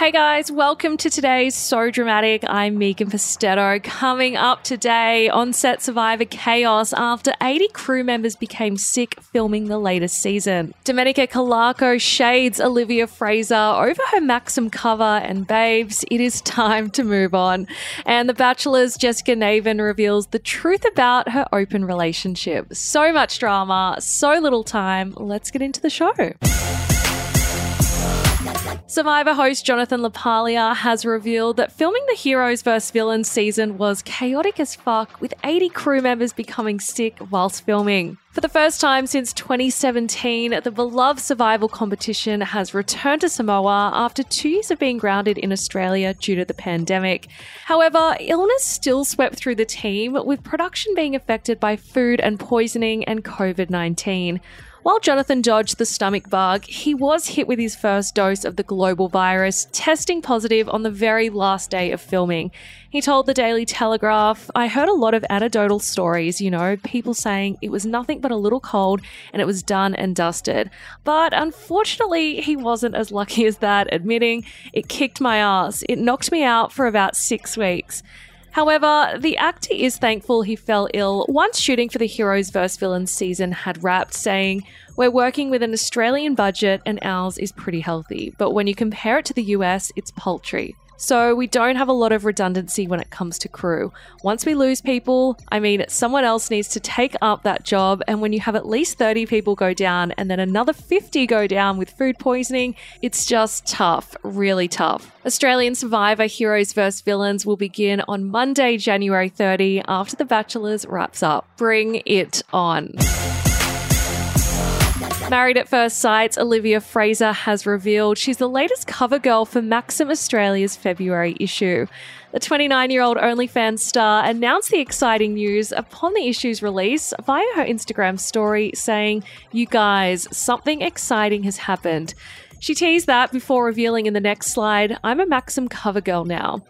Hey guys, welcome to today's So Dramatic. I'm Megan Pustetto. Coming up today on set Survivor Chaos after 80 crew members became sick filming the latest season. Domenica Calarco shades Olivia Frazer over her Maxim cover and babes, it is time to move on. And The Bachelor's Jessica Navin reveals the truth about her open relationship. So much drama, so little time. Let's get into the show. Survivor host Jonathan LaPaglia has revealed that filming the Heroes vs. Villains season was chaotic as fuck, with 80 crew members becoming sick whilst filming. For the first time since 2017, the beloved survival competition has returned to Samoa after two years of being grounded in Australia due to the pandemic. However, illness still swept through the team, with production being affected by food and poisoning and COVID 19. While Jonathan dodged the stomach bug, he was hit with his first dose of the global virus, testing positive on the very last day of filming. He told the Daily Telegraph, I heard a lot of anecdotal stories, you know, people saying it was nothing but a little cold and it was done and dusted. But unfortunately, he wasn't as lucky as that, admitting, it kicked my ass. It knocked me out for about six weeks. However, the actor is thankful he fell ill once shooting for the Heroes vs. Villains season had wrapped, saying, We're working with an Australian budget and ours is pretty healthy, but when you compare it to the US, it's paltry. So we don't have a lot of redundancy when it comes to crew. Once we lose people, I mean, someone else needs to take up that job. And when you have at least 30 people go down and then another 50 go down with food poisoning, it's just tough, really tough. Australian Survivor Heroes vs. Villains will begin on Monday, January 30, after The Bachelors wraps up. Bring it on. Married at First Sight, Olivia Frazer has revealed she's the latest cover girl for Maxim Australia's February issue. The 29 year old OnlyFans star announced the exciting news upon the issue's release via her Instagram story, saying, You guys, something exciting has happened. She teased that before revealing in the next slide, I'm a Maxim cover girl now.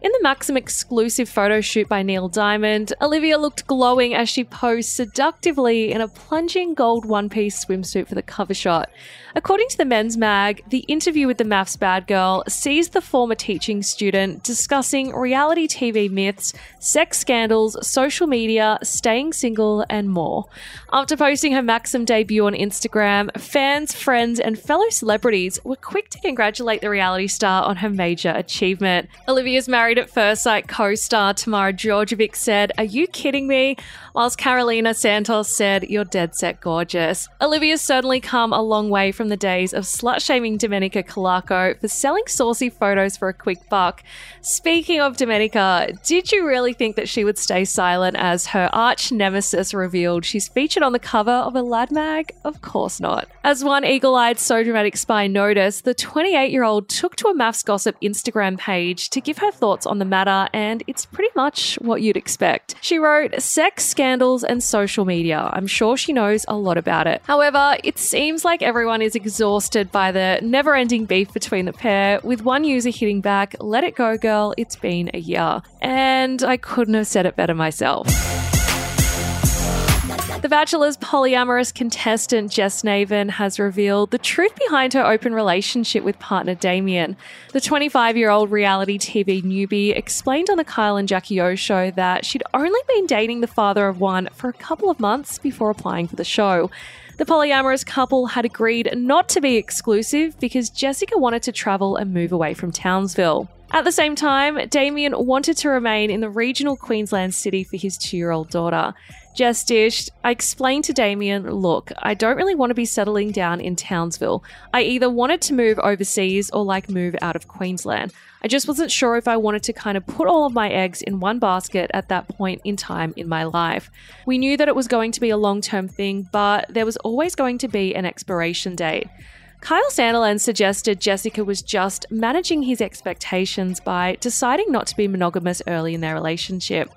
In the Maxim exclusive photo shoot by Neil Diamond, Olivia looked glowing as she posed seductively in a plunging gold one piece swimsuit for the cover shot. According to the men's mag, the interview with the MAFS bad girl sees the former teaching student discussing reality TV myths, sex scandals, social media, staying single, and more. After posting her Maxim debut on Instagram, fans, friends, and fellow celebrities were quick to congratulate the reality star on her major achievement. Olivia's Married at First Sight co star Tamara Djordjevic said, Are you kidding me? Whilst Carolina Santos said, You're dead set gorgeous. Olivia's certainly come a long way from the days of slut shaming Domenica Calarco for selling saucy photos for a quick buck. Speaking of Domenica, did you really think that she would stay silent as her arch nemesis revealed she's featured on the cover of a lad mag? Of course not. As one eagle eyed So Dramatic spy noticed, the 28 year old took to a MAFS Gossip Instagram page to give her thoughts on the matter, and it's pretty much what you'd expect. She wrote, Sex, scandals, and social media. I'm sure she knows a lot about it. However, it seems like everyone is exhausted by the never ending beef between the pair, with one user hitting back, Let it go, girl, it's been a year. And I couldn't have said it better myself. The Bachelor's polyamorous contestant Jess Navin has revealed the truth behind her open relationship with partner Damien. The 25 year old reality TV newbie explained on the Kyle and Jackie O show that she'd only been dating the father of one for a couple of months before applying for the show. The polyamorous couple had agreed not to be exclusive because Jessica wanted to travel and move away from Townsville. At the same time, Damien wanted to remain in the regional Queensland city for his two year old daughter. Jess dished, I explained to Damien, look, I don't really want to be settling down in Townsville. I either wanted to move overseas or like move out of Queensland. I just wasn't sure if I wanted to kind of put all of my eggs in one basket at that point in time in my life. We knew that it was going to be a long term thing, but there was always going to be an expiration date. Kyle Sandilands suggested Jessica was just managing his expectations by deciding not to be monogamous early in their relationship.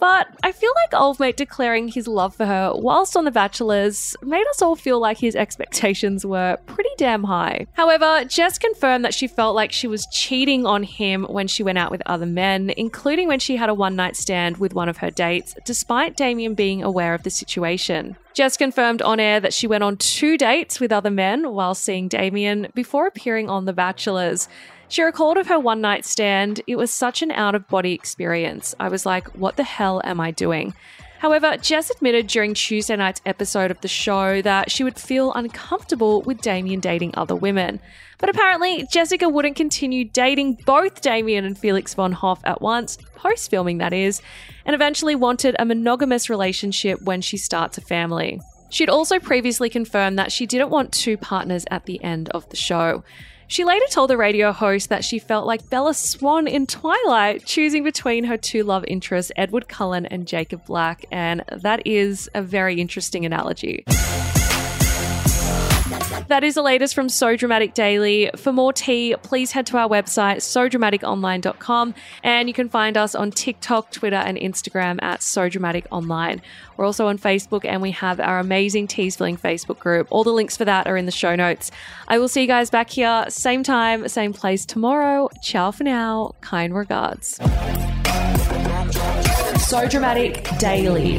But I feel like old mate declaring his love for her whilst on The Bachelors made us all feel like his expectations were pretty damn high. However, Jess confirmed that she felt like she was cheating on him when she went out with other men, including when she had a one night stand with one of her dates, despite Damien being aware of the situation. Jess confirmed on air that she went on two dates with other men while seeing Damien before appearing on The Bachelors. She recalled of her one night stand, it was such an out of body experience. I was like, what the hell am I doing? However, Jess admitted during Tuesday night's episode of the show that she would feel uncomfortable with Damian dating other women. But apparently, Jessica wouldn't continue dating both Damian and Felix von Hofe at once, post filming that is, and eventually wanted a monogamous relationship when she starts a family. She'd also previously confirmed that she didn't want two partners at the end of the show. She later told the radio host that she felt like Bella Swan in Twilight, choosing between her two love interests, Edward Cullen and Jacob Black, and that is a very interesting analogy. That is the latest from So Dramatic Daily. For more tea, please head to our website, sodramaticonline.com, and you can find us on TikTok, Twitter, and Instagram at So Dramatic Online. We're also on Facebook, and we have our amazing Teas Facebook group. All the links for that are in the show notes. I will see you guys back here, same time, same place tomorrow. Ciao for now. Kind regards. So Dramatic Daily.